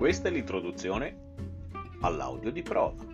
Questa è l'introduzione all'audio di prova.